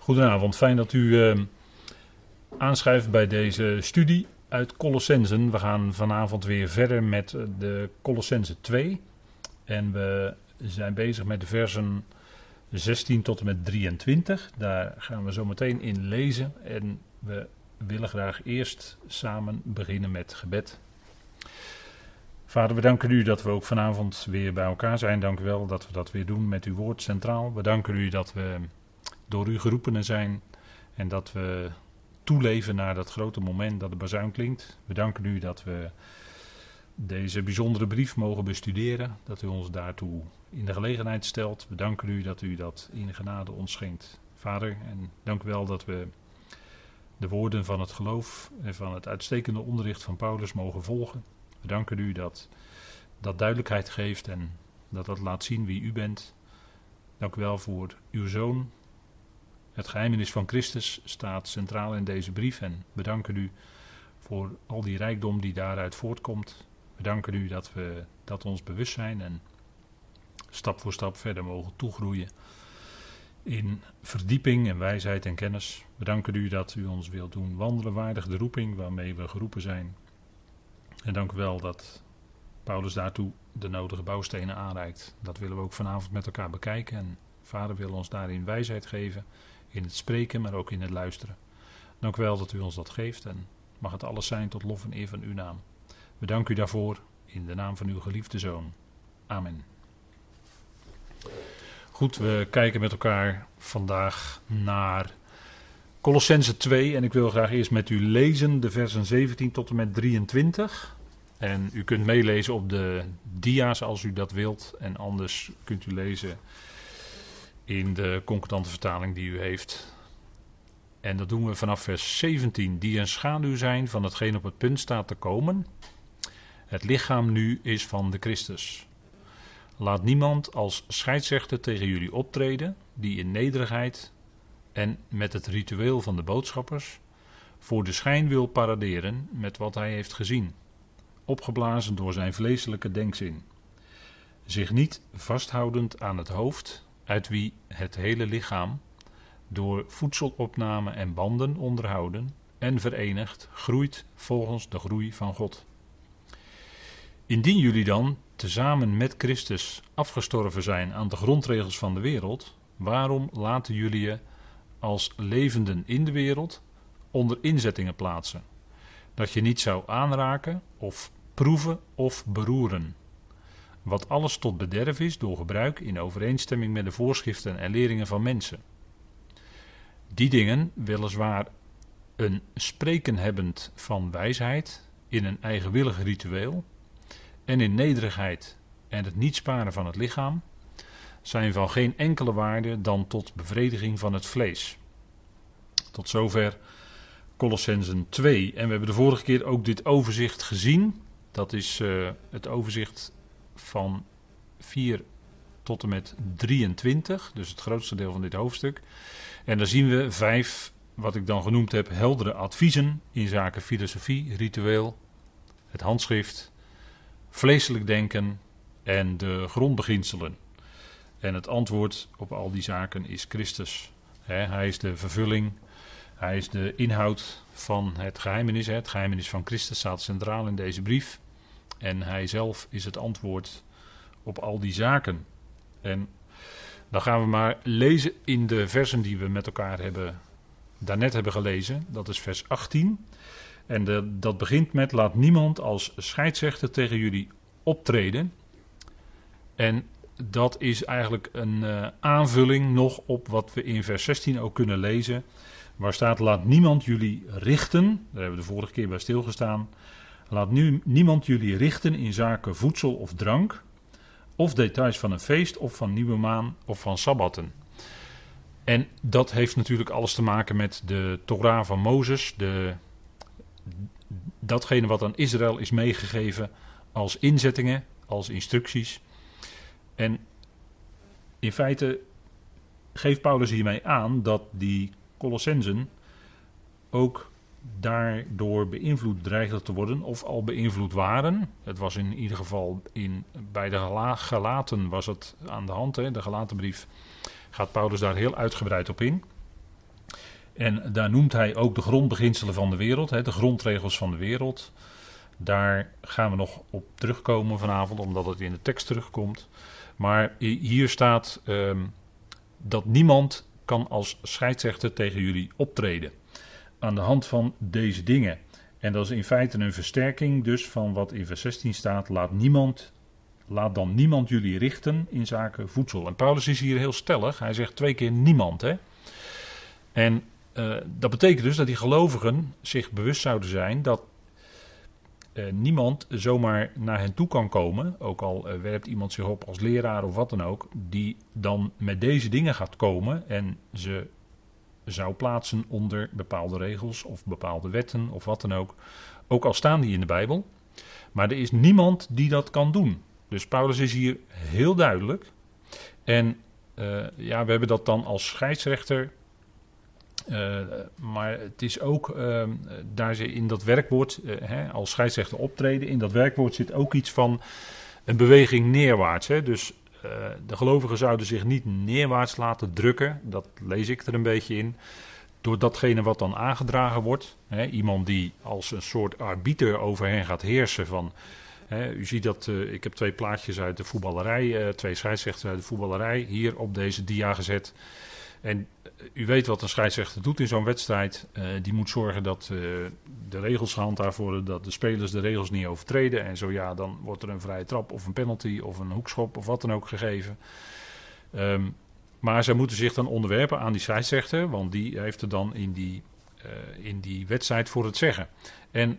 Goedenavond, fijn dat u uh, aanschuift bij deze studie uit Colossensen. We gaan vanavond weer verder met de Colossense 2. En we zijn bezig met de versen 16 tot en met 23. Daar gaan we zo meteen in lezen. En we willen graag eerst samen beginnen met gebed. Vader, we danken u dat we ook vanavond weer bij elkaar zijn. Dank u wel dat we dat weer doen met uw woord centraal. We danken u dat we door u geroepenen zijn en dat we toeleven naar dat grote moment dat de bazuin klinkt. We danken u dat we deze bijzondere brief mogen bestuderen, dat u ons daartoe in de gelegenheid stelt. We danken u dat u dat in genade ons schenkt, Vader. En dank u wel dat we de woorden van het geloof en van het uitstekende onderricht van Paulus mogen volgen. We danken u dat dat duidelijkheid geeft en dat dat laat zien wie u bent. Dank u wel voor uw zoon, het geheimenis van Christus staat centraal in deze brief en we danken u voor al die rijkdom die daaruit voortkomt. We danken u dat we dat ons bewust zijn en stap voor stap verder mogen toegroeien in verdieping en wijsheid en kennis. We danken u dat u ons wilt doen wandelen waardig de roeping waarmee we geroepen zijn. En dank u wel dat Paulus daartoe de nodige bouwstenen aanreikt. Dat willen we ook vanavond met elkaar bekijken en Vader wil ons daarin wijsheid geven in het spreken, maar ook in het luisteren. Dank u wel dat u ons dat geeft en mag het alles zijn tot lof en eer van uw naam. We danken u daarvoor in de naam van uw geliefde zoon. Amen. Goed, we kijken met elkaar vandaag naar Colossense 2 en ik wil graag eerst met u lezen de versen 17 tot en met 23. En u kunt meelezen op de dia's als u dat wilt en anders kunt u lezen in de concordante vertaling die u heeft. En dat doen we vanaf vers 17, die een schaduw zijn van hetgeen op het punt staat te komen. Het lichaam nu is van de Christus. Laat niemand als scheidsrechter tegen jullie optreden, die in nederigheid en met het ritueel van de boodschappers voor de schijn wil paraderen met wat hij heeft gezien, opgeblazen door zijn vleeselijke denkzin, zich niet vasthoudend aan het hoofd, uit wie het hele lichaam, door voedselopname en banden onderhouden en verenigd, groeit volgens de groei van God. Indien jullie dan, tezamen met Christus, afgestorven zijn aan de grondregels van de wereld, waarom laten jullie je als levenden in de wereld onder inzettingen plaatsen? Dat je niet zou aanraken of proeven of beroeren wat alles tot bederf is door gebruik in overeenstemming met de voorschriften en leringen van mensen. Die dingen, weliswaar een spreken hebbend van wijsheid, in een eigenwillig ritueel, en in nederigheid en het niet sparen van het lichaam, zijn van geen enkele waarde dan tot bevrediging van het vlees. Tot zover Colossensen 2. En we hebben de vorige keer ook dit overzicht gezien. Dat is uh, het overzicht van 4 tot en met 23, dus het grootste deel van dit hoofdstuk. En daar zien we vijf, wat ik dan genoemd heb, heldere adviezen in zaken filosofie, ritueel, het handschrift, vleeselijk denken en de grondbeginselen. En het antwoord op al die zaken is Christus. hij is de vervulling, hij is de inhoud van het geheimenis. Het geheimenis van Christus staat centraal in deze brief. En hij zelf is het antwoord op al die zaken. En dan gaan we maar lezen in de versen die we met elkaar hebben, daarnet hebben gelezen. Dat is vers 18. En dat begint met: Laat niemand als scheidsrechter tegen jullie optreden. En dat is eigenlijk een uh, aanvulling nog op wat we in vers 16 ook kunnen lezen. Waar staat: Laat niemand jullie richten. Daar hebben we de vorige keer bij stilgestaan. Laat nu niemand jullie richten in zaken voedsel of drank, of details van een feest, of van nieuwe maan, of van sabbatten. En dat heeft natuurlijk alles te maken met de Torah van Mozes, de, datgene wat aan Israël is meegegeven als inzettingen, als instructies. En in feite geeft Paulus hiermee aan dat die Colossensen ook daardoor beïnvloed dreigden te worden of al beïnvloed waren. Het was in ieder geval in, bij de gelaten was het aan de hand. Hè. De gelatenbrief gaat Paulus daar heel uitgebreid op in. En daar noemt hij ook de grondbeginselen van de wereld, hè, de grondregels van de wereld. Daar gaan we nog op terugkomen vanavond, omdat het in de tekst terugkomt. Maar hier staat ehm, dat niemand kan als scheidsrechter tegen jullie optreden. Aan de hand van deze dingen. En dat is in feite een versterking dus van wat in vers 16 staat. Laat niemand laat dan niemand jullie richten in zaken voedsel. En Paulus is hier heel stellig. Hij zegt twee keer niemand. Hè? En uh, dat betekent dus dat die gelovigen zich bewust zouden zijn dat uh, niemand zomaar naar hen toe kan komen, ook al uh, werpt iemand zich op als leraar of wat dan ook, die dan met deze dingen gaat komen en ze zou plaatsen onder bepaalde regels of bepaalde wetten of wat dan ook, ook al staan die in de Bijbel. Maar er is niemand die dat kan doen. Dus Paulus is hier heel duidelijk. En uh, ja, we hebben dat dan als scheidsrechter. Uh, maar het is ook uh, daar ze in dat werkwoord, hè, als scheidsrechter optreden, in dat werkwoord zit ook iets van een beweging neerwaarts. Hè. Dus de gelovigen zouden zich niet neerwaarts laten drukken, dat lees ik er een beetje in, door datgene wat dan aangedragen wordt. Hè. Iemand die als een soort arbiter over hen gaat heersen van u ziet dat, uh, ik heb twee plaatjes uit de voetballerij, uh, twee scheidsrechters uit de voetballerij hier op deze dia gezet. En u weet wat een scheidsrechter doet in zo'n wedstrijd. die moet zorgen dat de regels gehandhaafd worden, dat de spelers de regels niet overtreden. En zo ja, dan wordt er een vrije trap of een penalty of een hoekschop of wat dan ook gegeven. Um, maar zij moeten zich dan onderwerpen aan die scheidsrechter, want die heeft er dan in die, in die wedstrijd voor het zeggen. En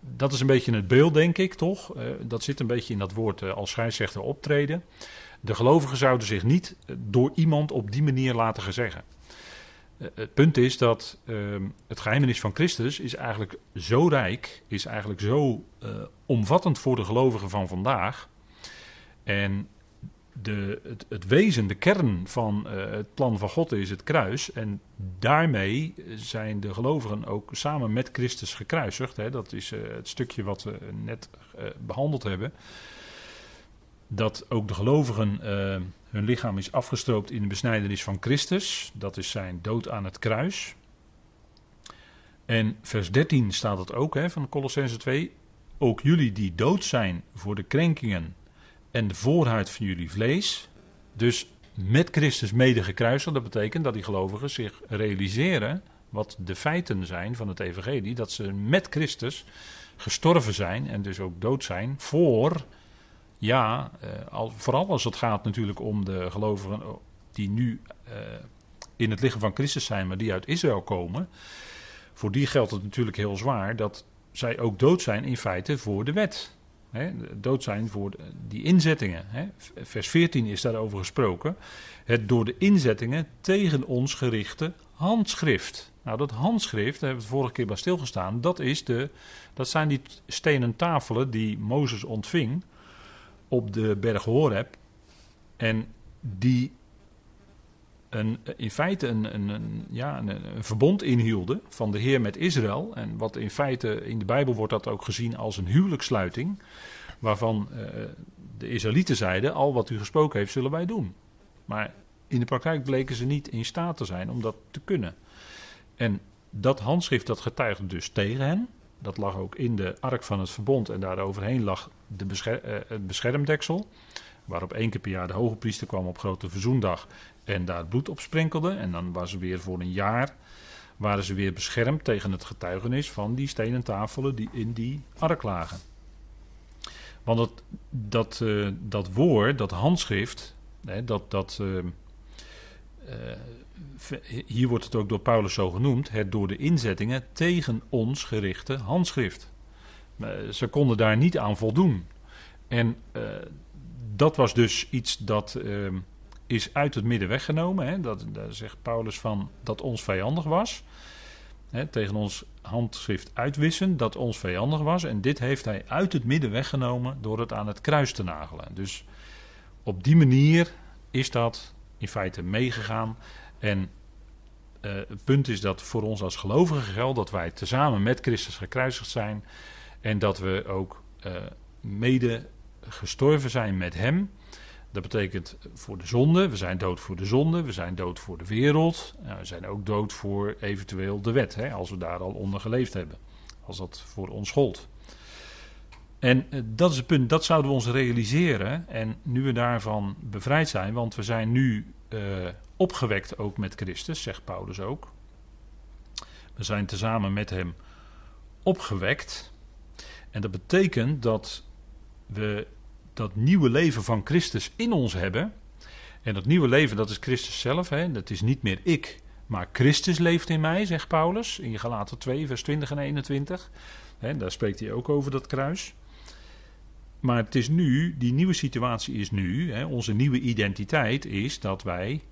dat is een beetje het beeld, denk ik, toch? Dat zit een beetje in dat woord als scheidsrechter optreden. De gelovigen zouden zich niet door iemand op die manier laten gezeggen. Het punt is dat ehm, het geheimenis van Christus is eigenlijk zo rijk, is eigenlijk zo omvattend voor de gelovigen van vandaag. En de, het, het, wezen, de kern van uh, het plan van God is het kruis. En daarmee zijn de gelovigen ook samen met Christus gekruisigd. Hè. Dat is het stukje wat we net behandeld hebben. Dat ook de gelovigen hun lichaam is afgestroopt in de besnijdenis van Christus. Dat is zijn dood aan het kruis. En vers 13 staat het ook hè, van Colossense 2. Ook jullie die dood zijn voor de krenkingen en de voorhuid van jullie vlees. Dus met Christus mede gekruisigd. Dat betekent dat die gelovigen zich realiseren wat de feiten zijn van het evangelie. Dat ze met Christus gestorven zijn en dus ook dood zijn voor, ja, eh, vooral als het gaat natuurlijk om de gelovigen die nu eh, in het lichaam van Christus zijn, maar die uit Israël komen. Voor die geldt het natuurlijk heel zwaar dat zij ook dood zijn in feite voor de wet. Dood zijn voor die inzettingen. Vers 14 is daarover gesproken. Het door de inzettingen tegen ons gerichte handschrift. Nou, dat handschrift, daar hebben we vorige keer bij stilgestaan, dat, is de, dat zijn die stenen tafelen die Mozes ontving op de berg Horeb. En die een, in feite een, een, ja, een, verbond inhielden van de Heer met Israël. En wat in feite in de Bijbel wordt dat ook gezien als een huwelijkssluiting. Waarvan uh, de Israëlieten zeiden: Al wat u gesproken heeft, zullen wij doen. Maar in de praktijk bleken ze niet in staat te zijn om dat te kunnen. En dat handschrift dat getuigde dus tegen hen. Dat lag ook in de ark van het verbond en daaroverheen lag de uh, het beschermdeksel. Waarop één keer per jaar de hoge priester kwam op grote verzoendag en daar bloed op sprenkelde. En dan was ze weer voor een jaar waren ze weer beschermd tegen het getuigenis van die stenen tafelen die in die ark lagen. Want dat, dat, uh, dat woord, dat handschrift, hè, dat, dat, uh, hier wordt het ook door Paulus zo genoemd, het door de inzettingen tegen ons gerichte handschrift. ze konden daar niet aan voldoen. En dat was dus iets dat ehm, is uit het midden weggenomen. Hè? Dat, daar zegt Paulus van dat ons vijandig was. Hè, tegen ons handschrift uitwissen dat ons vijandig was. En dit heeft hij uit het midden weggenomen door het aan het kruis te nagelen. Dus op die manier is dat in feite meegegaan. En uh, het punt is dat voor ons als gelovigen geldt dat wij tezamen met Christus gekruisigd zijn. En dat we ook uh, mede gestorven zijn met hem. Dat betekent voor de zonde, we zijn dood voor de zonde, we zijn dood voor de wereld. Nou, we zijn ook dood voor eventueel de wet, hè, als we daar al onder geleefd hebben. Als dat voor ons gold. En eh, dat is het punt, dat zouden we ons realiseren. En nu we daarvan bevrijd zijn, want we zijn nu uh, opgewekt ook met Christus, zegt Paulus ook. We zijn tezamen met hem opgewekt. En dat betekent dat we dat nieuwe leven van Christus in ons hebben. En dat nieuwe leven, dat is Christus zelf. Hè? Dat is niet meer ik, maar Christus leeft in mij, zegt Paulus in Galaten 2, vers 20 en 21. Hè, daar spreekt hij ook over dat kruis. Maar het is nu, die nieuwe situatie is nu, hè, onze nieuwe identiteit is dat wij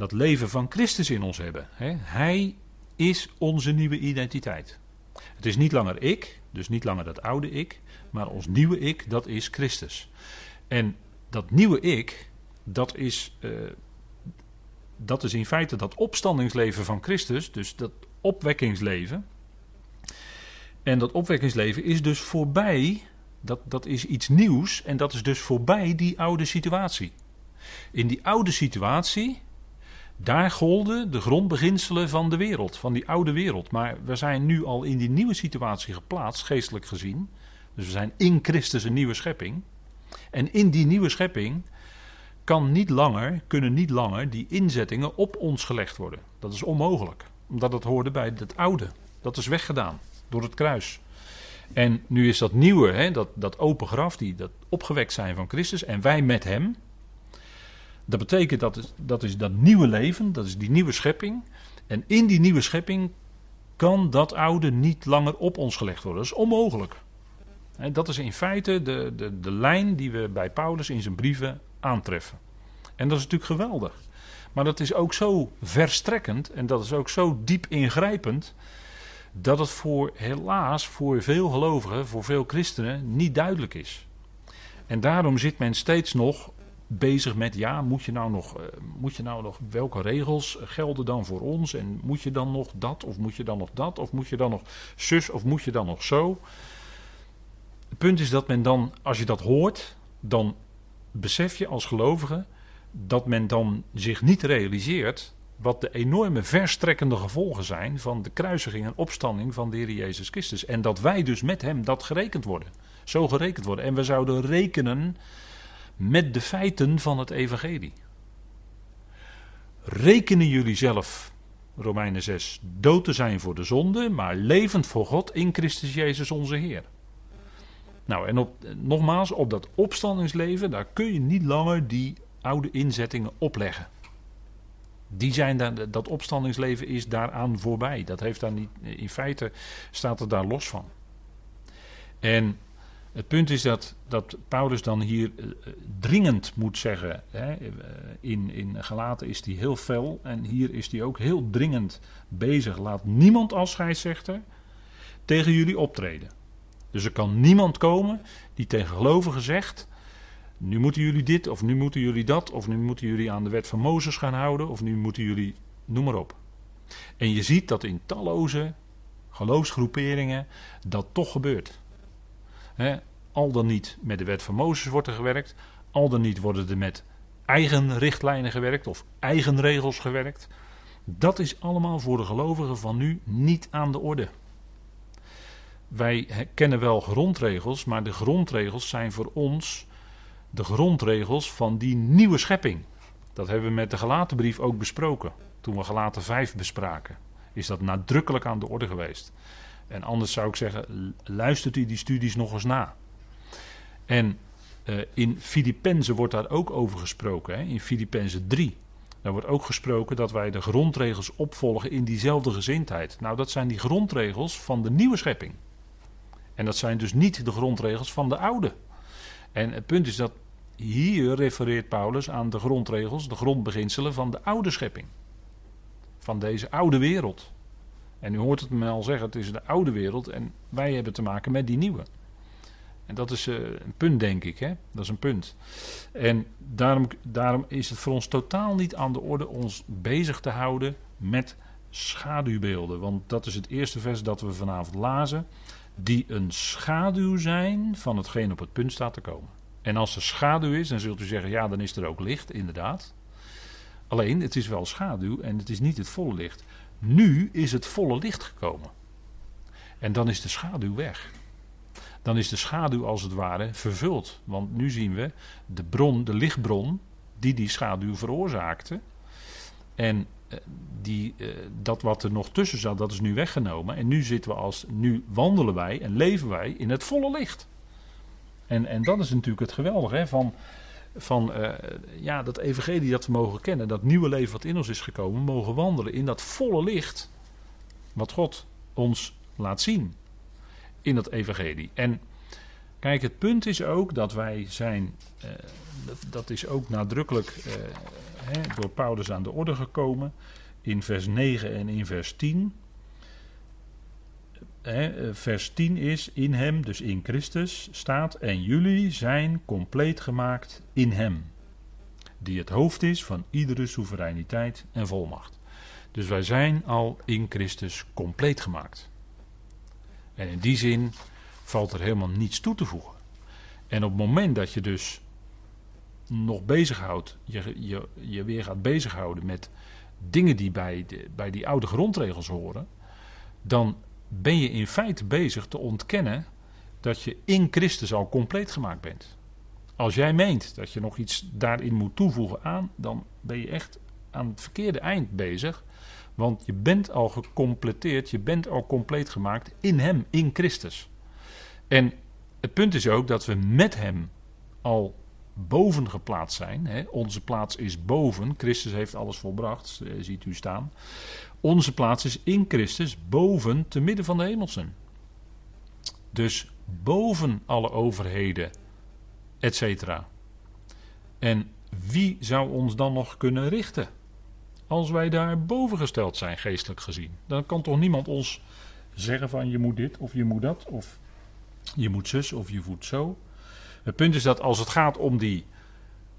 dat leven van Christus in ons hebben. Hij is onze nieuwe identiteit. Het is niet langer ik, dus niet langer dat oude ik, maar ons nieuwe ik, dat is Christus. En dat nieuwe ik, dat is, uh, dat is in feite dat opstandingsleven van Christus, dus dat opwekkingsleven. En dat opwekkingsleven is dus voorbij, dat, dat is iets nieuws en dat is dus voorbij die oude situatie. In die oude situatie, daar golden de grondbeginselen van de wereld, van die oude wereld. Maar we zijn nu al in die nieuwe situatie geplaatst, geestelijk gezien. Dus we zijn in Christus een nieuwe schepping. En in die nieuwe schepping kan niet langer, kunnen niet langer die inzettingen op ons gelegd worden. Dat is onmogelijk, omdat het hoorde bij het oude. Dat is weggedaan door het kruis. En nu is dat nieuwe, hè, dat, dat open graf, die, dat opgewekt zijn van Christus en wij met hem. Dat betekent dat is, dat is dat nieuwe leven, dat is die nieuwe schepping. En in die nieuwe schepping kan dat oude niet langer op ons gelegd worden. Dat is onmogelijk. En dat is in feite de, de, de lijn die we bij Paulus in zijn brieven aantreffen. En dat is natuurlijk geweldig. Maar dat is ook zo verstrekkend en dat is ook zo diep ingrijpend. Dat het voor helaas voor veel gelovigen, voor veel christenen, niet duidelijk is. En daarom zit men steeds nog bezig met, ja, moet je nou nog, eh, moet je nou nog, welke regels gelden dan voor ons? En moet je dan nog dat, of moet je dan nog dat, of moet je dan nog zus, of moet je dan nog zo? Het punt is dat men dan, als je dat hoort, dan besef je als gelovige dat men dan zich niet realiseert wat de enorme verstrekkende gevolgen zijn van de kruisiging en opstanding van de Heer Jezus Christus. En dat wij dus met hem dat gerekend worden. Zo gerekend worden. En we zouden rekenen met de feiten van het evangelie. Rekenen jullie zelf, Romeinen 6, dood te zijn voor de zonde, maar levend voor God in Christus Jezus onze Heer. Nou, en op, nogmaals, op dat opstandingsleven, daar kun je niet langer die oude inzettingen opleggen. Die zijn daar, dat opstandingsleven is daaraan voorbij. Dat heeft daar niet, in feite staat het daar los van. En het punt is dat, dat Paulus dan hier eh, dringend moet zeggen. Hè, in, in Galaten is hij heel fel en hier is hij ook heel dringend bezig. Laat niemand als scheidsrechter tegen jullie optreden. Dus er kan niemand komen die tegen gelovigen zegt: nu moeten jullie dit, of nu moeten jullie dat, of nu moeten jullie aan de wet van Mozes gaan houden, of nu moeten jullie, noem maar op. En je ziet dat in talloze geloofsgroeperingen dat toch gebeurt. Al dan niet met de wet van Mozes wordt er gewerkt, al dan niet worden er met eigen richtlijnen gewerkt of eigen regels gewerkt. Dat is allemaal voor de gelovigen van nu niet aan de orde wij kennen wel grondregels, maar de grondregels zijn voor ons de grondregels van die nieuwe schepping. Dat hebben we met de Galatenbrief ook besproken. Toen we Galaten 5 bespraken, is dat nadrukkelijk aan de orde geweest. En anders zou ik zeggen, luistert u die studies nog eens na. En uh, in Filippenzen wordt daar ook over gesproken, hè? in Filippenzen 3. Daar wordt ook gesproken dat wij de grondregels opvolgen in diezelfde gezindheid. Nou, dat zijn die grondregels van de nieuwe schepping. En dat zijn dus niet de grondregels van de oude. En het punt is dat hier refereert Paulus aan de grondregels, de grondbeginselen van de oude schepping. Van deze oude wereld. En u hoort het me al zeggen, het is de oude wereld en wij hebben te maken met die nieuwe. En dat is uh, een punt, denk ik. Hè? Dat is een punt. En daarom, daarom is het voor ons totaal niet aan de orde ons bezig te houden met schaduwbeelden. Want dat is het eerste vers dat we vanavond lazen die een schaduw zijn van hetgeen op het punt staat te komen. En als er schaduw is, dan zult u zeggen: ja, dan is er ook licht, inderdaad. Alleen, het is wel schaduw en het is niet het volle licht. Nu is het volle licht gekomen. En dan is de schaduw weg. Dan is de schaduw als het ware vervuld. Want nu zien we de bron, de lichtbron, die die schaduw veroorzaakte. En eh, die, eh, dat wat er nog tussen zat, dat is nu weggenomen. En nu zitten we als, nu wandelen wij en leven wij in het volle licht. En, en dat is natuurlijk het geweldige hè, van, van uh, ja, dat evangelie dat we mogen kennen. Dat nieuwe leven wat in ons is gekomen. Mogen wandelen in dat volle licht. Wat God ons laat zien. In dat evangelie. En kijk, het punt is ook dat wij zijn. Uh, dat, is ook nadrukkelijk uh, hè, door Paulus aan de orde gekomen. In vers 9 en in vers 10 vers 10 is in hem, dus in Christus, staat en jullie zijn compleet gemaakt in hem, die het hoofd is van iedere soevereiniteit en volmacht. Dus wij zijn al in Christus compleet gemaakt. En in die zin valt er helemaal niets toe te voegen. En op het moment dat je dus nog bezighoudt, je, je, je weer gaat bezighouden met dingen die bij, bij die oude grondregels horen, dan ben je in feite bezig te ontkennen dat je in Christus al compleet gemaakt bent. Als jij meent dat je nog iets daarin moet toevoegen aan, dan ben je echt aan het verkeerde eind bezig. Want je bent al gecompleteerd, je bent al compleet gemaakt in Hem, in Christus. En het punt is ook dat we met Hem al boven geplaatst zijn. Hè. Onze plaats is boven. Christus heeft alles volbracht, eh, ziet u staan. Onze plaats is in Christus boven te midden van de hemelsen. Dus boven alle overheden, etc. En wie zou ons dan nog kunnen richten? Als wij daar boven gesteld zijn, geestelijk gezien. Dan kan toch niemand ons zeggen van je moet dit of je moet dat. Of je moet zus of je moet zo. Het punt is dat als het gaat om die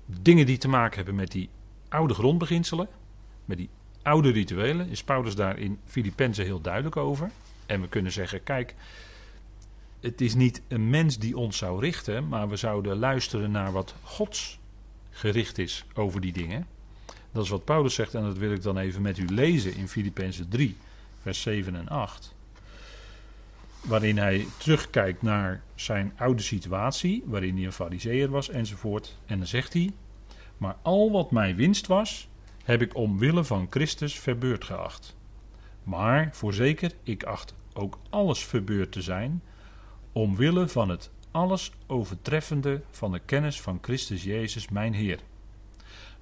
dingen die te maken hebben met die oude grondbeginselen. Met die oude rituelen is Paulus daar in Filippenzen heel duidelijk over. En we kunnen zeggen, kijk, het is niet een mens die ons zou richten, maar we zouden luisteren naar wat Gods gericht is over die dingen. Dat is wat Paulus zegt en dat wil ik dan even met u lezen in Filippenzen 3, vers 7 en 8. Waarin hij terugkijkt naar zijn oude situatie, waarin hij een fariseer was enzovoort. En dan zegt hij, maar al wat mij winst was, heb ik omwille van Christus verbeurd geacht. Maar voorzeker, ik acht ook alles verbeurd te zijn, omwille van het alles overtreffende van de kennis van Christus Jezus mijn Heer,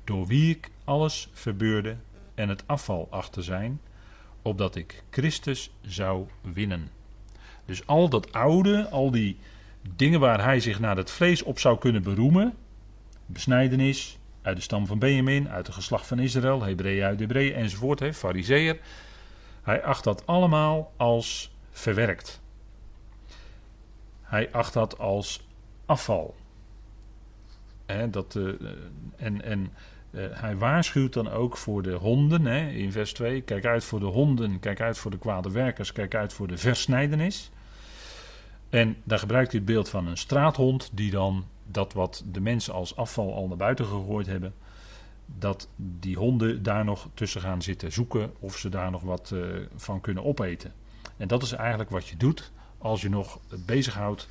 door wie ik alles verbeurde en het afval achter zijn, opdat ik Christus zou winnen. Dus al dat oude, al die dingen waar hij zich naar het vlees op zou kunnen beroemen, besnijdenis, uit de stam van Benjamin, uit de geslacht van Israël, Hebreeën uit Hebreeën enzovoort, hè, Fariseer. Hij acht dat allemaal als verwerkt. Hij acht dat als afval. Dat, uh, en en uh, hij waarschuwt dan ook voor de honden in vers 2. Kijk uit voor de honden, kijk uit voor de kwade werkers, kijk uit voor de versnijdenis. En daar gebruikt hij het beeld van een straathond die dan dat wat de mensen als afval al naar buiten gegooid hebben, dat die honden daar nog tussen gaan zitten zoeken of ze daar nog wat uh, van kunnen opeten. En dat is eigenlijk wat je doet als je nog bezighoudt,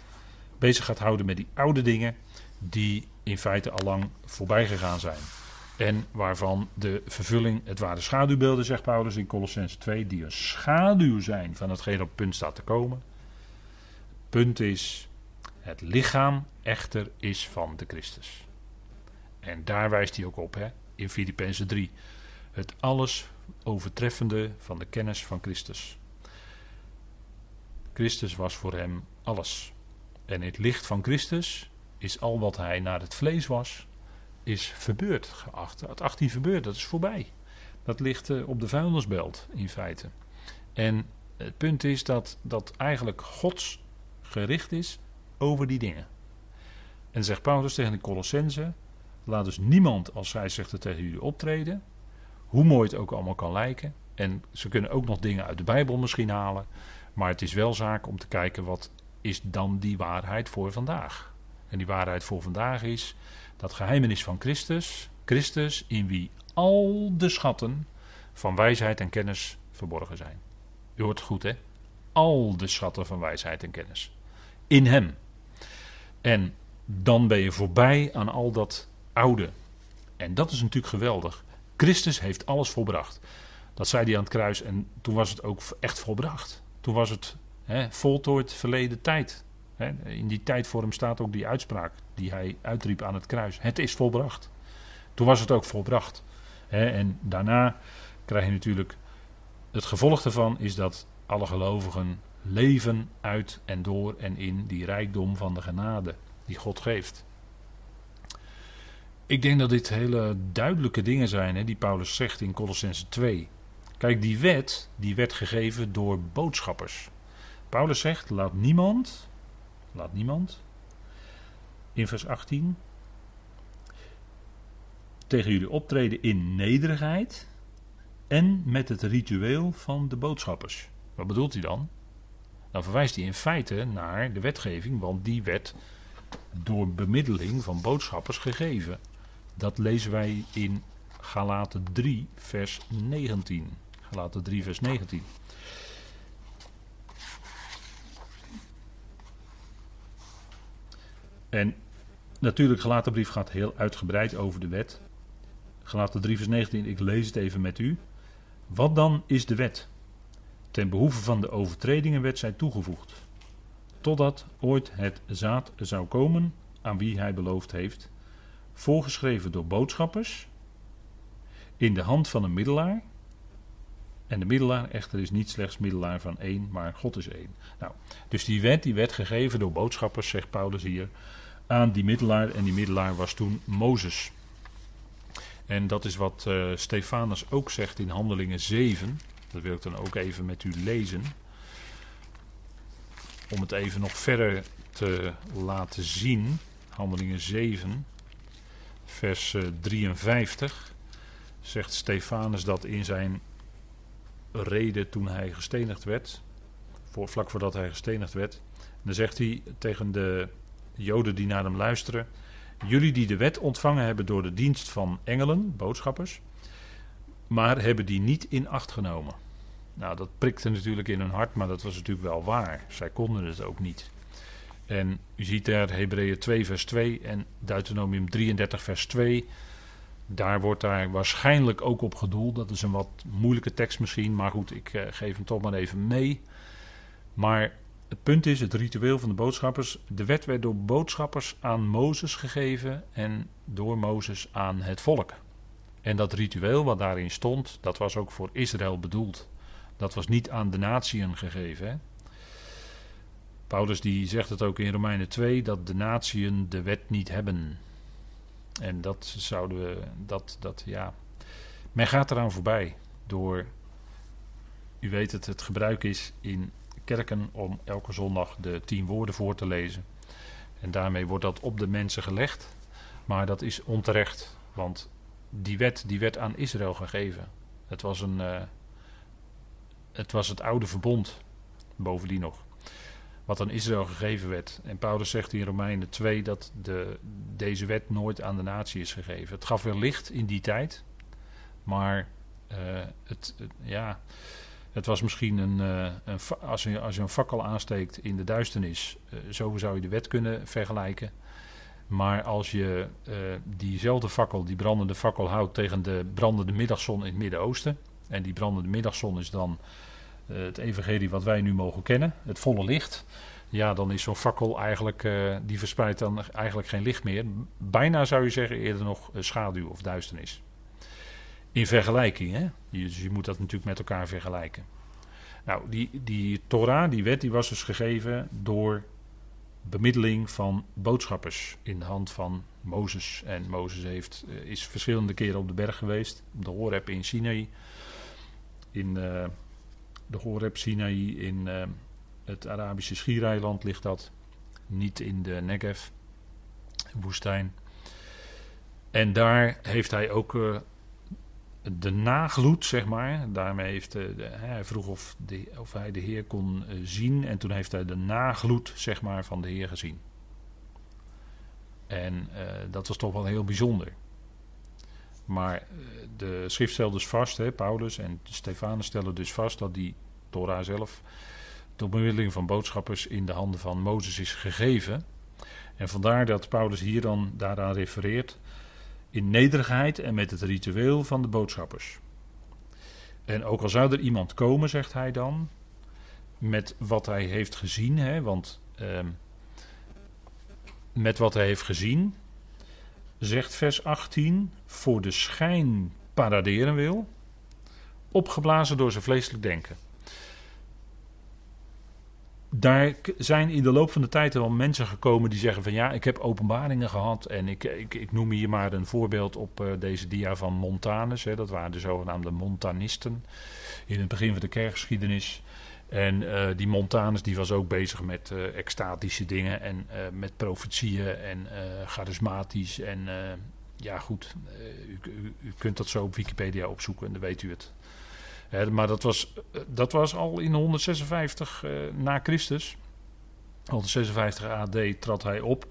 bezig gaat houden met die oude dingen die in feite al lang voorbij gegaan zijn. En waarvan de vervulling, het waren schaduwbeelden, zegt Paulus in Colossense 2, die een schaduw zijn van hetgeen op het punt staat te komen. Punt is, het lichaam echter is van de Christus. En daar wijst hij ook op hè, in Filippenzen 3. Het alles overtreffende van de kennis van Christus. Christus was voor hem alles. En het licht van Christus is al wat hij naar het vlees was, is verbeurd geacht. Het 18 verbeurd, dat is voorbij. Dat ligt uh, op de vuilnisbelt in feite. En het punt is dat dat eigenlijk Gods gericht is over die dingen. En zegt Paulus tegen de Colossense: laat dus niemand, als het tegen jullie optreden, hoe mooi het ook allemaal kan lijken. En ze kunnen ook nog dingen uit de Bijbel misschien halen. Maar het is wel zaak om te kijken wat is dan die waarheid voor vandaag. En die waarheid voor vandaag is dat geheimenis van Christus, Christus in wie al de schatten van wijsheid en kennis verborgen zijn. U hoort het goed, hè? Al de schatten van wijsheid en kennis. In Hem. En dan ben je voorbij aan al dat oude. En dat is natuurlijk geweldig. Christus heeft alles volbracht. Dat zei hij aan het kruis en toen was het ook echt volbracht. Toen was het voltooid verleden tijd. In die tijdvorm staat ook die uitspraak die hij uitriep aan het kruis. Het is volbracht. Toen was het ook volbracht. En daarna krijg je natuurlijk het gevolg daarvan is dat alle gelovigen leven uit en door en in die rijkdom van de genade die God geeft. Ik denk dat dit hele duidelijke dingen zijn hè, die Paulus zegt in Colossense 2. Kijk, die wet die werd gegeven door boodschappers. Paulus zegt: laat niemand, laat niemand, in vers 18, tegen jullie optreden in nederigheid en met het ritueel van de boodschappers. Wat bedoelt hij dan? Dan verwijst hij in feite naar de wetgeving, want die werd door bemiddeling van boodschappers gegeven. Dat lezen wij in Galaten 3, vers 19. Galaten 3, vers 19. En natuurlijk, Galatenbrief gaat heel uitgebreid over de wet. Galaten 3, vers 19, ik lees het even met u. Wat dan is de wet? Ten behoeve van de overtredingen werd zij toegevoegd. Totdat ooit het zaad zou komen aan wie hij beloofd heeft, voorgeschreven door boodschappers, in de hand van een middelaar. En de middelaar echter is niet slechts middelaar van één, maar God is één. Nou, dus die wet die werd gegeven door boodschappers, zegt Paulus hier, aan die middelaar. En die middelaar was toen Mozes. En dat is wat uh, Stefanus ook zegt in Handelingen 7. Dat wil ik dan ook even met u lezen. Om het even nog verder te laten zien. Handelingen 7, vers 53. Zegt Stefanus dat in zijn reden toen hij gestenigd werd. Voor, vlak voordat hij gestenigd werd. Dan zegt hij tegen de Joden die naar hem luisteren. Jullie die de wet ontvangen hebben door de dienst van engelen, boodschappers, maar hebben die niet in acht genomen. Nou, dat prikte natuurlijk in hun hart, maar dat was natuurlijk wel waar. Zij konden het ook niet. En u ziet daar Hebreeën 2 vers 2 en Deuteronomium 33 vers 2. Daar wordt daar waarschijnlijk ook op gedoeld. Dat is een wat moeilijke tekst misschien, maar goed, ik eh, geef hem toch maar even mee. Maar het punt is, het ritueel van de boodschappers. De wet werd door boodschappers aan Mozes gegeven en door Mozes aan het volk. En dat ritueel wat daarin stond, dat was ook voor Israël bedoeld. Dat was niet aan de natieën gegeven. Hè? Paulus die zegt het ook in Romeinen 2 dat de natieën de wet niet hebben. En dat zouden we, dat, dat ja. Men gaat eraan voorbij door, u weet het, het gebruik is in kerken om elke zondag de tien woorden voor te lezen. En daarmee wordt dat op de mensen gelegd. Maar dat is onterecht, want die wet die werd aan Israël gegeven. Het was, een, uh, het was het oude verbond, bovendien nog, wat aan Israël gegeven werd. En Paulus zegt in Romeinen 2 dat de, deze wet nooit aan de natie is gegeven. Het gaf wel licht in die tijd, maar uh, het, ja, het was misschien een, uh, een als, je, als je een fakkel aansteekt in de duisternis, uh, zo zou je de wet kunnen vergelijken. Maar als je diezelfde fakkel, die brandende fakkel, houdt tegen de brandende middagzon in het Midden-Oosten. En die brandende middagzon is dan het evangelie wat wij nu mogen kennen, het volle licht. Ja, dan is zo'n fakkel eigenlijk, die verspreidt dan eigenlijk geen licht meer. Bijna zou je zeggen eerder nog schaduw of duisternis. In vergelijking, hè? Dus je moet dat natuurlijk met elkaar vergelijken. Nou, die, die Torah, die wet, die was dus gegeven door bemiddeling van boodschappers in de hand van Mozes. En Mozes heeft, eh, is verschillende keren op de berg geweest. Op de Horeb in Sinaï. In uh, de Horeb Sinaï in uh, het Arabische Schiereiland ligt dat. Niet in de Negev, woestijn. En daar heeft hij ook uh, de nagloed, zeg maar. Daarmee heeft de, hij vroeg of, de, of hij de Heer kon zien. En toen heeft hij de nagloed, zeg maar, van de Heer gezien. En dat was toch wel heel bijzonder. Maar de schrift stelt dus vast, hè, Paulus en Stefanus stellen dus vast dat die Torah zelf door bemiddeling van boodschappers in de handen van Mozes is gegeven. En vandaar dat Paulus hier dan daaraan refereert in nederigheid en met het ritueel van de boodschappers. En ook al zou er iemand komen, zegt hij dan, met wat hij heeft gezien, hè, want eh, met wat hij heeft gezien, zegt vers 18, voor de schijn paraderen wil, opgeblazen door zijn vleeselijk denken daar zijn in de loop van de tijd wel mensen gekomen die zeggen van ja, ik heb openbaringen gehad. En ik, ik, ik noem hier maar een voorbeeld op uh, deze dia van Montanus. Hè, dat waren de zogenaamde Montanisten in het begin van de kerkgeschiedenis. En uh, die Montanus die was ook bezig met uh, extatische dingen en met profetieën en charismatisch. En ja goed, u, u, u, kunt dat zo op Wikipedia opzoeken en dan weet u het maar dat was, dat was al in 156 uh, eh, na Christus. 156 AD trad hij op.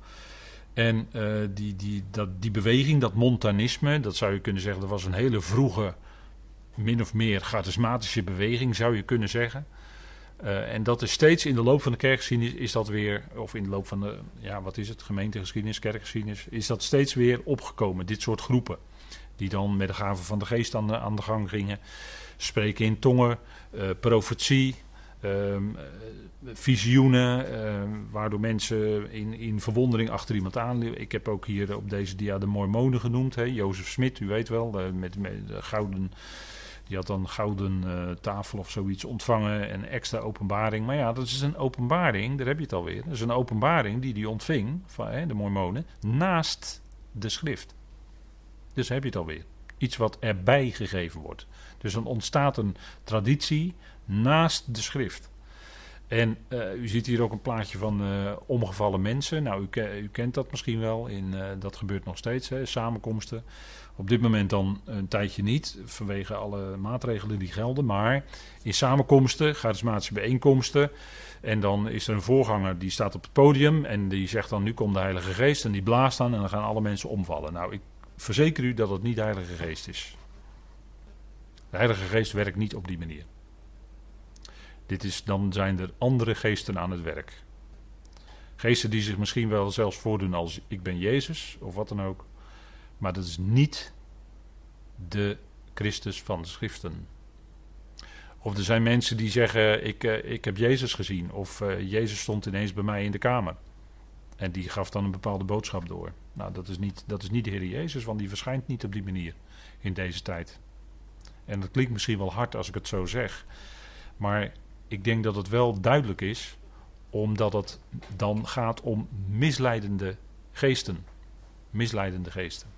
En die, die, dat, die beweging, dat montanisme, dat zou je kunnen zeggen, dat was een hele vroege, min of meer charismatische beweging, zou je kunnen zeggen. Uh, en dat is steeds in de loop van de kerkgeschiedenis, is dat weer, of in de loop van de, ja, wat is het, gemeentegeschiedenis, kerkgeschiedenis, is dat steeds weer opgekomen, dit soort groepen. Die dan met de gaven van de geest aan de, aan de gang gingen spreken in tongen, uh, profetie, uh, visioenen, uh, waardoor mensen in, in verwondering achter iemand aan. Ik heb ook hier op deze dia de Mormonen genoemd, Jozef Smit, u weet wel, met, met de gouden. Die had dan gouden uh, tafel of zoiets ontvangen en extra openbaring. Maar ja, dat is een openbaring, daar heb je het alweer. Dat is een openbaring die hij ontving, van hè, de Mormonen, naast de schrift. Dus heb je het alweer. Iets wat erbij gegeven wordt. Dus dan ontstaat een traditie naast de schrift. En uh, u ziet hier ook een plaatje van uh, omgevallen mensen. Nou, u, u, kent dat misschien wel. In, dat gebeurt nog steeds, hè, samenkomsten. Op dit moment dan een tijdje niet, vanwege alle maatregelen die gelden. Maar in samenkomsten, charismatische bijeenkomsten. En dan is er een voorganger die staat op het podium. En die zegt dan: Nu komt de Heilige Geest. En die blaast dan. En dan gaan alle mensen omvallen. Nou, ik verzeker u dat het niet de Heilige Geest is. De Heilige Geest werkt niet op die manier. Dit is, dan zijn er andere geesten aan het werk. Geesten die zich misschien wel zelfs voordoen als ik ben Jezus of wat dan ook. Maar dat is niet de Christus van de Schriften. Of er zijn mensen die zeggen: Ik, uh, ik heb Jezus gezien. Of uh, Jezus stond ineens bij mij in de kamer. En die gaf dan een bepaalde boodschap door. Nou, dat is, niet, dat is niet de Heer Jezus, want die verschijnt niet op die manier in deze tijd. En dat klinkt misschien wel hard als ik het zo zeg. Maar ik denk dat het wel duidelijk is, omdat het dan gaat om misleidende geesten. Misleidende geesten.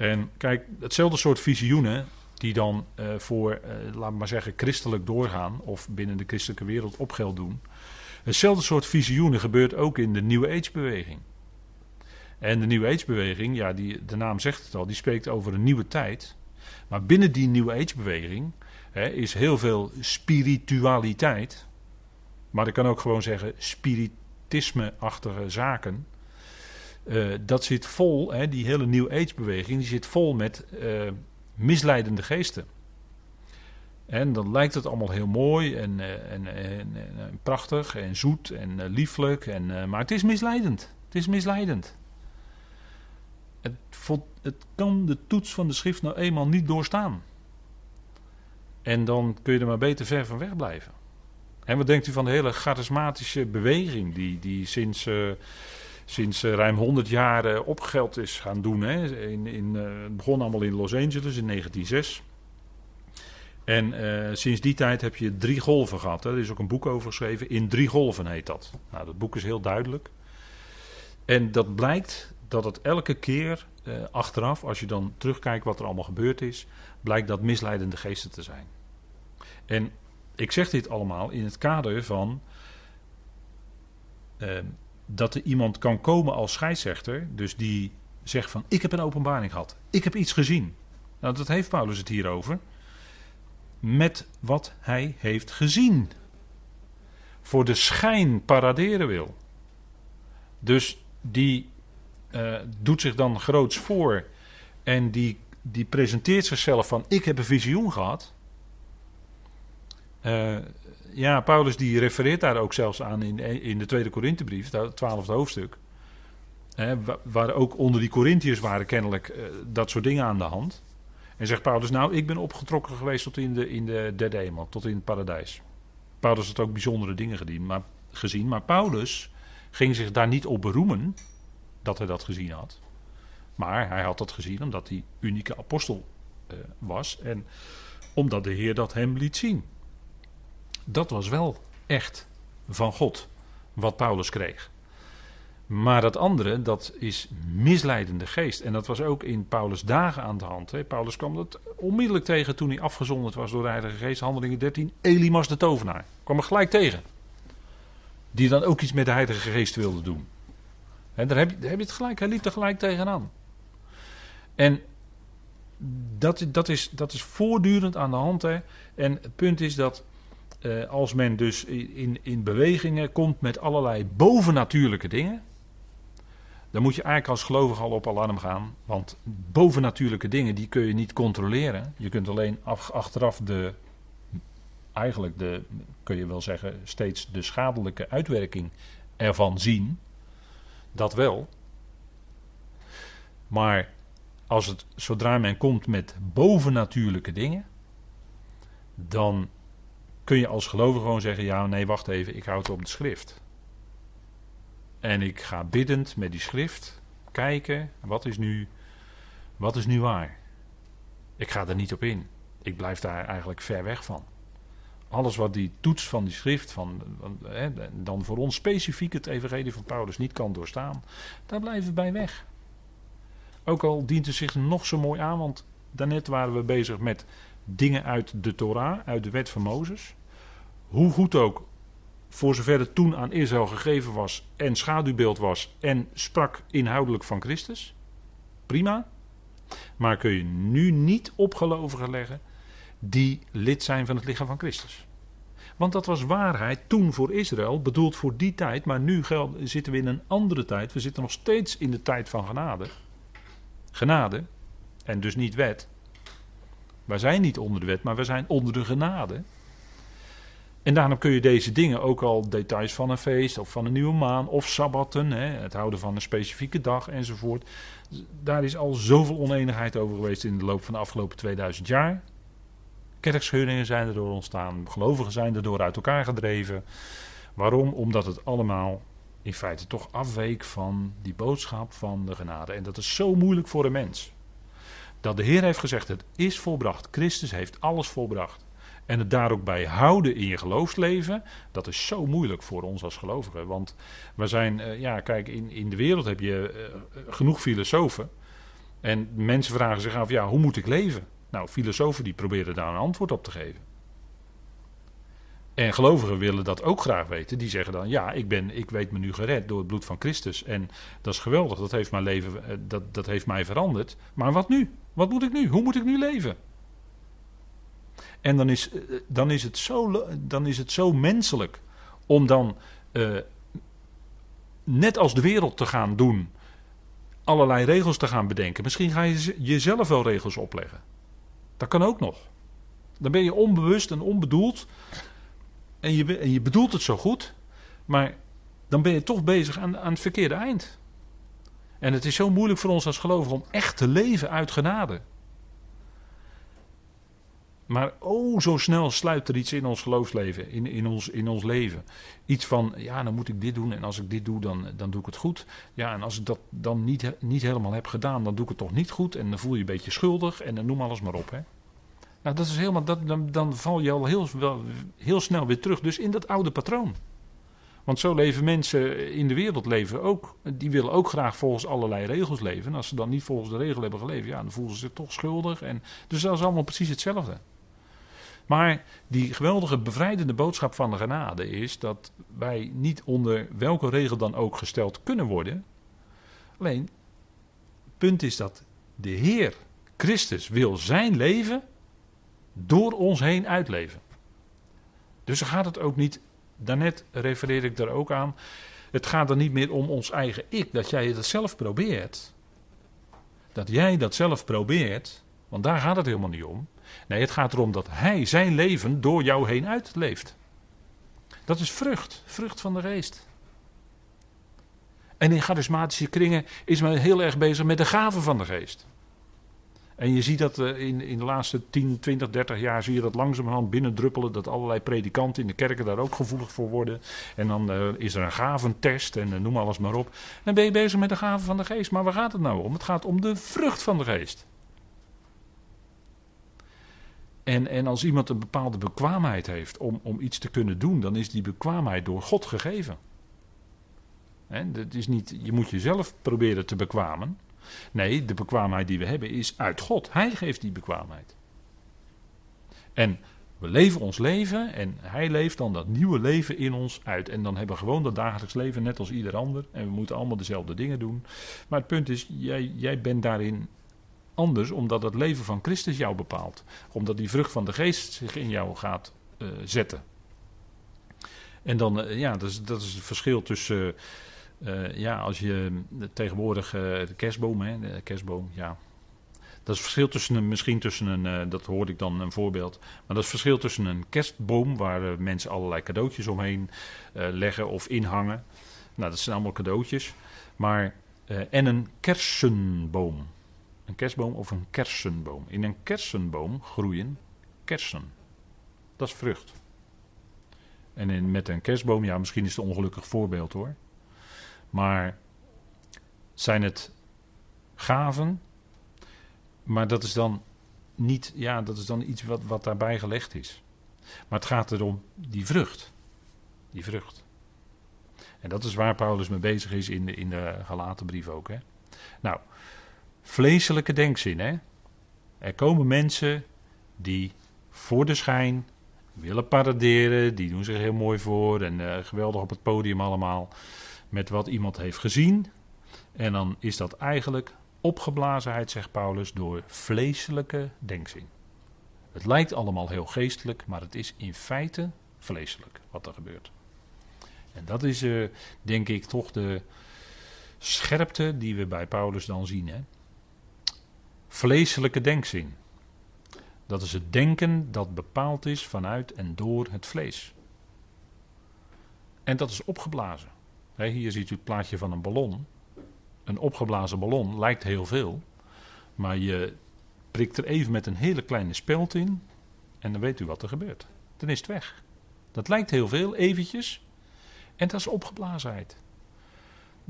En kijk, hetzelfde soort visioenen die dan uh, voor, uh, laat maar zeggen, christelijk doorgaan of binnen de christelijke wereld opgeld doen. Hetzelfde soort visioenen gebeurt ook in de New Age beweging. En de New Age beweging, ja, die, de naam zegt het al, die spreekt over een nieuwe tijd. Maar binnen die New Age beweging hè, is heel veel spiritualiteit. Maar ik kan ook gewoon zeggen spiritisme-achtige zaken. Uh, dat zit vol, hè, die hele New Age beweging, die zit vol met uh, misleidende geesten. En dan lijkt het allemaal heel mooi en, uh, en, en, prachtig en zoet en lieflijk. En, maar het is misleidend. Het is misleidend. Het, het kan de toets van de schrift nou eenmaal niet doorstaan. En dan kun je er maar beter ver van weg blijven. En wat denkt u van de hele charismatische beweging die, die sinds, sinds uh, ruim 100 jaar uh, opgeld is gaan doen? Hè? In, in, het begon allemaal in Los Angeles in 1906. En sinds die tijd heb je drie golven gehad. Hè? Er is ook een boek over geschreven. In drie golven heet dat. Nou, dat boek is heel duidelijk. En dat blijkt dat het elke keer achteraf, als je dan terugkijkt wat er allemaal gebeurd is, blijkt dat misleidende geesten te zijn. En ik zeg dit allemaal in het kader van uh, dat er iemand kan komen als scheidsrechter, dus die zegt van ik heb een openbaring gehad, ik heb iets gezien. Nou, dat heeft Paulus het hier over. Met wat hij heeft gezien. Voor de schijn paraderen wil. Dus die eh, doet zich dan groots voor en die, die presenteert zichzelf van ik heb een visioen gehad. Uh, ja, Paulus die refereert daar ook zelfs aan in, in de tweede Korinthebrief, het twaalfde hoofdstuk. Hè, waar ook onder die Corinthiërs waren kennelijk uh, dat soort dingen aan de hand. En zegt Paulus, nou, ik ben opgetrokken geweest tot in de, in de derde hemel, tot in het paradijs. Paulus had ook bijzondere dingen gezien maar, gezien, maar Paulus ging zich daar niet op beroemen dat hij dat gezien had. Maar hij had dat gezien omdat hij unieke apostel uh, was en omdat de Heer dat hem liet zien. Dat was wel echt van God wat Paulus kreeg. Maar dat andere, dat is misleidende geest. En dat was ook in Paulus' dagen aan de hand. Hè. Paulus kwam dat onmiddellijk tegen toen hij afgezonderd was door de Heilige Geest. Handelingen 13. Elimas de tovenaar. Kwam er gelijk tegen. Die dan ook iets met de Heilige Geest wilde doen. En daar heb, je, heb je het gelijk. Hij liep er gelijk tegenaan. En dat, dat, is, dat is voortdurend aan de hand. Hè. En het punt is dat uh, als men dus in, in bewegingen komt met allerlei bovennatuurlijke dingen. Dan moet je eigenlijk als gelovige al op alarm gaan. Want bovennatuurlijke dingen die kun je niet controleren. Je kunt alleen af, achteraf de, eigenlijk de, kun je wel zeggen, steeds de schadelijke uitwerking ervan zien. Dat wel. Maar als het, zodra men komt met bovennatuurlijke dingen, dan kun je als gelovige gewoon zeggen: ja, nee, wacht even, ik houd op de schrift. En ik ga biddend met die schrift kijken, wat is nu, wat is nu waar? Ik ga er niet op in. Ik blijf daar eigenlijk ver weg van. Alles wat die toets van die schrift, van, hè, dan voor ons specifiek het evangelie van Paulus niet kan doorstaan, daar blijven we bij weg. Ook al dient het zich nog zo mooi aan, want daarnet waren we bezig met dingen uit de Torah, uit de wet van Mozes. Hoe goed ook, voor zover het toen aan Israël gegeven was en schaduwbeeld was en sprak inhoudelijk van Christus. Prima. Maar kun je nu niet op gelovigen leggen die lid zijn van het lichaam van Christus. Want dat was waarheid toen voor Israël, bedoeld voor die tijd, maar nu zitten we in een andere tijd. We zitten nog steeds in de tijd van genade. Genade, en dus niet wet. Wij zijn niet onder de wet, maar we zijn onder de genade. En daarom kun je deze dingen, ook al details van een feest of van een nieuwe maan of sabbatten, hè, het houden van een specifieke dag enzovoort. Daar is al zoveel oneenigheid over geweest in de loop van de afgelopen 2000 jaar. Kerkscheuringen zijn erdoor ontstaan, gelovigen zijn erdoor uit elkaar gedreven. Waarom? Omdat het allemaal in feite toch afweek van die boodschap van de genade. En dat is zo moeilijk voor een mens. Dat de Heer heeft gezegd: het is volbracht. Christus heeft alles volbracht. En het daar ook bij houden in je geloofsleven, dat is zo moeilijk voor ons als gelovigen. Want we zijn, uh, ja, kijk, in, in de wereld heb je uh, genoeg filosofen. En mensen vragen zich af, ja, hoe moet ik leven? Nou, filosofen die proberen daar een antwoord op te geven. En gelovigen willen dat ook graag weten. Die zeggen dan: Ja, ik, ben, ik weet me nu gered door het bloed van Christus. En dat is geweldig, dat heeft mijn leven eh, dat, dat heeft mij veranderd. Maar wat nu? Wat moet ik nu? Hoe moet ik nu leven? En dan is, eh, dan is, het, zo, dan is het zo menselijk om dan, uh, net als de wereld te gaan doen, allerlei regels te gaan bedenken. Misschien ga je jezelf wel regels opleggen. Dat kan ook nog. Dan ben je onbewust en onbedoeld. En je, en je bedoelt het zo goed. Maar dan ben je toch bezig aan, aan het verkeerde eind. En het is zo moeilijk voor ons als gelovigen om echt te leven uit genade. Maar oh, zo snel sluipt er iets in ons geloofsleven, in, in, ons, in ons leven. Iets van, ja, dan moet ik dit doen en als ik dit doe, dan, dan doe ik het goed. Ja, en als ik dat dan niet, niet helemaal heb gedaan, dan doe ik het toch niet goed. En dan voel je je een beetje schuldig en dan noem alles maar op. Hè. Nou, dat is helemaal, dat, dan, dan val je al heel, wel, heel snel weer terug dus in dat oude patroon. Want zo leven mensen in de wereld leven ook. Die willen ook graag volgens allerlei regels leven. En als ze dan niet volgens de regel hebben geleefd, ja, dan voelen ze zich toch schuldig. En, dus dat is allemaal precies hetzelfde. Maar die geweldige bevrijdende boodschap van de genade is dat wij niet onder welke regel dan ook gesteld kunnen worden. Alleen, het punt is dat de Heer Christus wil zijn leven door ons heen uitleven. Dus gaat het ook niet, daarnet refereer ik daar ook aan, Het gaat er niet meer om ons eigen ik, dat jij het zelf probeert. Dat jij dat zelf probeert, want daar gaat het helemaal niet om. Nee, het gaat erom dat hij zijn leven door jou heen uitleeft. Dat is vrucht, vrucht van de geest. En in charismatische kringen is men heel erg bezig met de gaven van de geest. En je ziet dat eh, in, in de laatste 10, 20, 30 jaar zie je dat langzamerhand binnendruppelen. Dat allerlei predikanten in de kerken daar ook gevoelig voor worden. En dan uh, is er een gaventest en uh, noem alles maar op. Dan ben je bezig met de gaven van de geest. Maar waar gaat het nou om? Het gaat om de vrucht van de geest. En, en als iemand een bepaalde bekwaamheid heeft om, om iets te kunnen doen, dan is die bekwaamheid door God gegeven. Dat is niet, je moet jezelf proberen te bekwamen. Nee, de bekwaamheid die we hebben is uit God. Hij geeft die bekwaamheid. En we leven ons leven en hij leeft dan dat nieuwe leven in ons uit. En dan hebben we gewoon dat dagelijks leven net als ieder ander. En we moeten allemaal dezelfde dingen doen. Maar het punt is, jij, jij bent daarin anders omdat het leven van Christus jou bepaalt. Omdat die vrucht van de geest zich in jou gaat uh, zetten. En dan, uh, ja, dat is, dat is het verschil tussen... Uh, ja, als je tegenwoordig de kerstboom, hè, de kerstboom, ja. Dat is het verschil tussen een, misschien tussen een, dat hoorde ik dan een voorbeeld. Maar dat is het verschil tussen een kerstboom, waar mensen allerlei cadeautjes omheen leggen of inhangen. Nou, dat zijn allemaal cadeautjes. Maar, en een kersenboom. Een kerstboom of een kersenboom. In een kersenboom groeien kersen. Dat is vrucht. En in, met een kerstboom, ja, misschien is het een ongelukkig voorbeeld hoor. Maar zijn het gaven? Maar dat is dan niet, ja, dat is dan iets wat, wat daarbij gelegd is. Maar het gaat erom die vrucht. Die vrucht. En dat is waar Paulus mee bezig is in de, in de gelaten brief ook. Hè? Nou, vleeselijke denkzin. Hè? Er komen mensen die voor de schijn willen paraderen, die doen zich heel mooi voor en uh, geweldig op het podium allemaal met wat iemand heeft gezien. En dan is dat eigenlijk opgeblazenheid, zegt Paulus, door vleeselijke denkzin. Het lijkt allemaal heel geestelijk, maar het is in feite vleeselijk wat er gebeurt. En dat is, uh, denk ik, toch de scherpte die we bij Paulus dan zien. Hè? Vleeselijke denkzin. Dat is het denken dat bepaald is vanuit en door het vlees. En dat is opgeblazen. hier ziet u het plaatje van een ballon. Een opgeblazen ballon lijkt heel veel, maar je prikt er even met een hele kleine speld in en dan weet u wat er gebeurt. Dan is het weg. Dat lijkt heel veel, eventjes, en dat is opgeblazenheid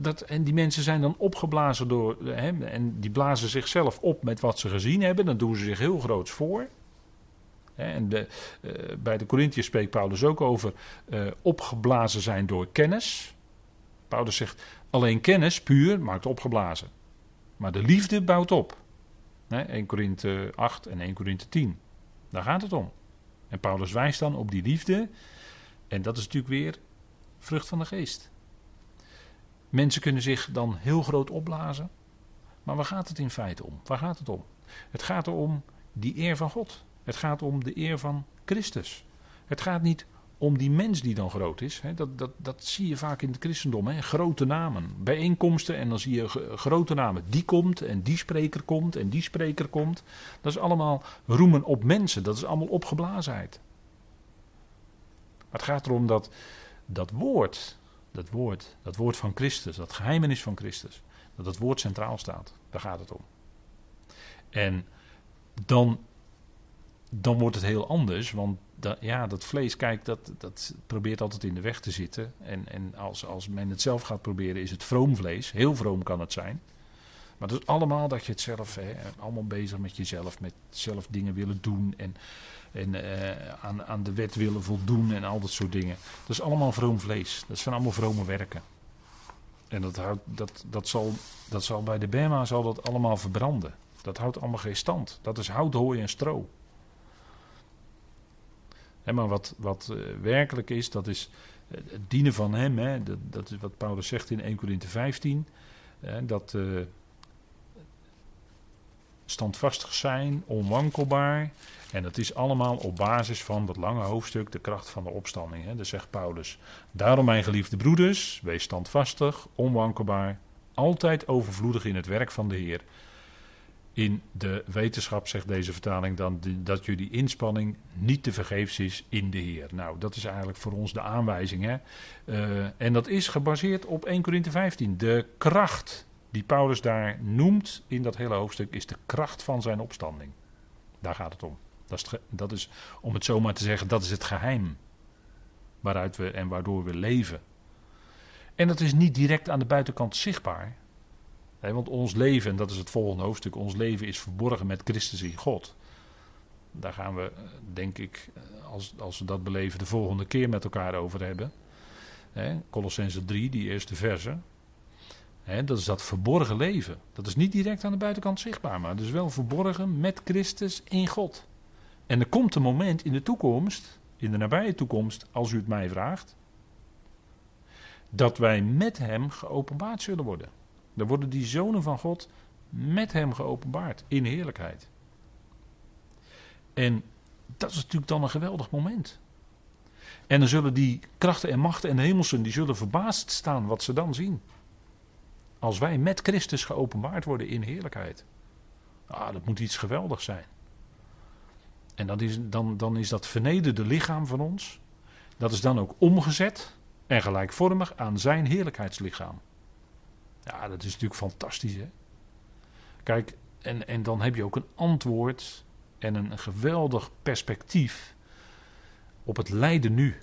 dat, en die mensen zijn dan opgeblazen door. Hè, en die blazen zichzelf op met wat ze gezien hebben. Dan doen ze zich heel groots voor. En de, uh, bij de Corinthiërs spreekt Paulus ook over uh, opgeblazen zijn door kennis. Paulus zegt: alleen kennis puur maakt opgeblazen. Maar de liefde bouwt op. Hè, 1 Korinthe 8 en 1 Korinthe 10. Daar gaat het om. En Paulus wijst dan op die liefde. En dat is natuurlijk weer vrucht van de geest. Mensen kunnen zich dan heel groot opblazen. Maar waar gaat het in feite om? Waar gaat het om? Het gaat erom die eer van God. Het gaat om de eer van Christus. Het gaat niet om die mens die dan groot is. Dat, dat, dat zie je vaak in het christendom. Hè? Grote namen. Bijeenkomsten en dan zie je grote namen. Die komt en die spreker komt en die spreker komt. Dat is allemaal roemen op mensen. Dat is allemaal opgeblazenheid. Maar het gaat erom dat dat woord dat woord, dat woord van Christus, dat geheimenis van Christus, dat het woord centraal staat. Daar gaat het om. En dan, dan wordt het heel anders, want dat, ja, dat vlees, kijk, dat, dat probeert altijd in de weg te zitten. En, en als, als men het zelf gaat proberen, is het vroom vlees. Heel vroom kan het zijn. Maar dat is allemaal dat je het zelf, hè, allemaal bezig met jezelf, met zelf dingen willen doen en, en uh, aan, aan de wet willen voldoen en al dat soort dingen. Dat is allemaal vroom vlees. Dat zijn allemaal vrome werken. En dat, houdt, dat, dat, zal, dat zal bij de Bema zal dat allemaal verbranden. Dat houdt allemaal geen stand. Dat is hout, hooi en stro. Maar wat, wat uh, werkelijk is, dat is uh, het dienen van hem. Hè, dat, dat is wat Paulus zegt in 1 Corinthië 15. dat standvastig zijn, onwankelbaar. En dat is allemaal op basis van dat lange hoofdstuk, de kracht van de opstanding. Hè? Zegt Paulus. Daarom, mijn geliefde broeders, wees standvastig, onwankelbaar, altijd overvloedig in het werk van de Heer. In de wetenschap zegt deze vertaling dan dat jullie inspanning niet te vergeefs is in de Heer. Nou, dat is eigenlijk voor ons de aanwijzing. Hè? Uh, en dat is gebaseerd op 1 Corinthië 15. De kracht die Paulus daar noemt in dat hele hoofdstuk is de kracht van zijn opstanding. Daar gaat het om. Dat is, dat is, om het zomaar te zeggen, dat is het geheim. Waaruit we en waardoor we leven. En dat is niet direct aan de buitenkant zichtbaar. Want ons leven, en dat is het volgende hoofdstuk, ons leven is verborgen met Christus in God. Daar gaan we, denk ik, als, als we dat beleven, de volgende keer met elkaar over hebben. Colossense 3, die eerste verse. Dat is dat verborgen leven. Dat is niet direct aan de buitenkant zichtbaar, maar het is wel verborgen met Christus in God. En er komt een moment in de toekomst, in de nabije toekomst, als u het mij vraagt, dat wij met Hem geopenbaard zullen worden. Dan worden die zonen van God met Hem geopenbaard in heerlijkheid. En dat is natuurlijk dan een geweldig moment. En dan zullen die krachten en machten en hemelsen, die zullen verbaasd staan wat ze dan zien. Als wij met Christus geopenbaard worden in heerlijkheid. Ah, dat moet iets geweldigs zijn. En is, dan, dan is dat vernederde lichaam van ons, dat is dan ook omgezet en gelijkvormig aan zijn heerlijkheidslichaam. Ja, dat is natuurlijk fantastisch, hè? Kijk, en, en dan heb je ook een antwoord en een geweldig perspectief op het lijden nu.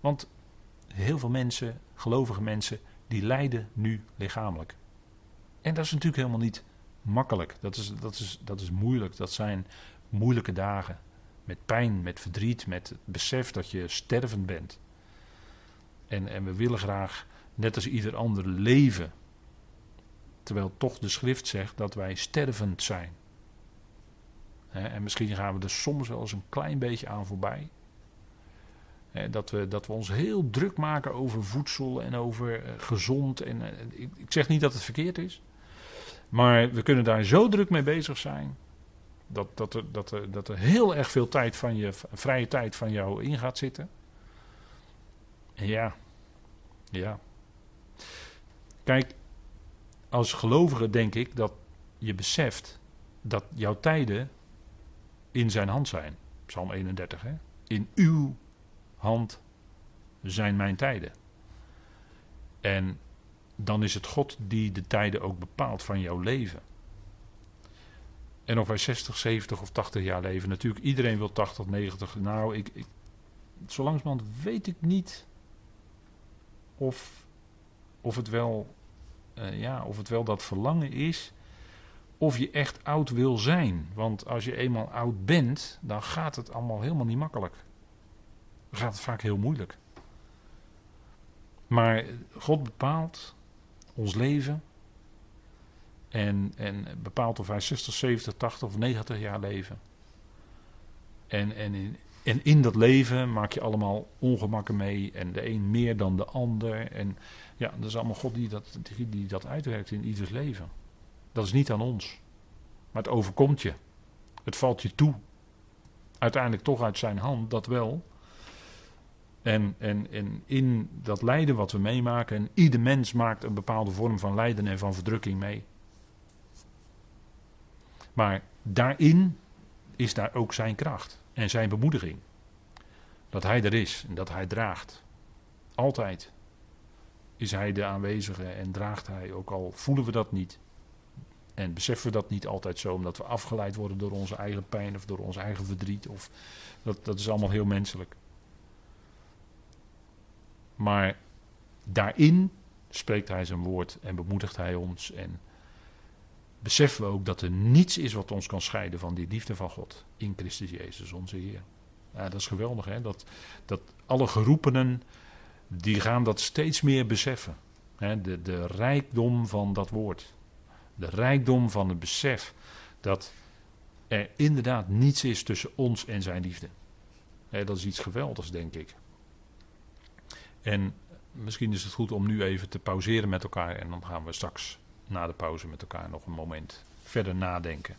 Want heel veel mensen, gelovige mensen, die lijden nu lichamelijk. En dat is natuurlijk helemaal niet makkelijk. Dat is, dat is, dat is moeilijk. Dat zijn moeilijke dagen. Met pijn, met verdriet, met het besef dat je stervend bent. En, en we willen graag, net als ieder ander, leven. Terwijl toch de schrift zegt dat wij stervend zijn. en misschien gaan we er soms wel eens een klein beetje aan voorbij. Dat, we, dat we ons heel druk maken over voedsel en over eh, gezond. En, eh, ik, ik zeg niet dat het verkeerd is. Maar we kunnen daar zo druk mee bezig zijn dat, dat, er, dat, er, dat er heel erg veel tijd van je, vrije tijd van jou in gaat zitten. Ja, ja. Kijk, als gelovige denk ik dat je beseft dat jouw tijden in zijn hand zijn. Psalm 31, hè? In uw hand zijn mijn tijden. En dan is het God die de tijden ook bepaalt van jouw leven. En of wij 60, 70 of 80 jaar leven. Natuurlijk, iedereen wil 80, 90. Nou, ik, ik, zo langzamerhand weet ik niet of, of, het wel, uh, ja, of het wel dat verlangen is. Of je echt oud wil zijn. Want als je eenmaal oud bent, dan gaat het allemaal helemaal niet makkelijk. Gaat het vaak heel moeilijk. Maar God bepaalt ons leven. En, en bepaalt of wij 60, 70, 80 of 90 jaar leven. En, en, in, en in dat leven maak je allemaal ongemakken mee. En de een meer dan de ander. En ja, dat is allemaal God die dat, die, die dat uitwerkt in ieders leven. Dat is niet aan ons. Maar het overkomt je. Het valt je toe. Uiteindelijk toch uit zijn hand, dat wel. En, en, en in dat lijden wat we meemaken, en ieder mens maakt een bepaalde vorm van lijden en van verdrukking mee. Maar daarin is daar ook zijn kracht en zijn bemoediging. Dat hij er is en dat hij draagt. Altijd is hij de aanwezige en draagt hij, ook al voelen we dat niet. En beseffen we dat niet altijd zo, omdat we afgeleid worden door onze eigen pijn of door ons eigen verdriet. Of, dat, dat is allemaal heel menselijk. Maar daarin spreekt hij zijn woord en bemoedigt hij ons en beseffen we ook dat er niets is wat ons kan scheiden van die liefde van God in Christus Jezus, onze Heer. Ja, dat is geweldig, hè? Dat, dat alle geroepenen, die gaan dat steeds meer beseffen. Hè? De, de rijkdom van dat woord. De rijkdom van het besef dat er inderdaad niets is tussen ons en zijn liefde. dat is iets geweldigs, denk ik. En misschien is het goed om nu even te pauzeren met elkaar. En dan gaan we straks na de pauze met elkaar nog een moment verder nadenken.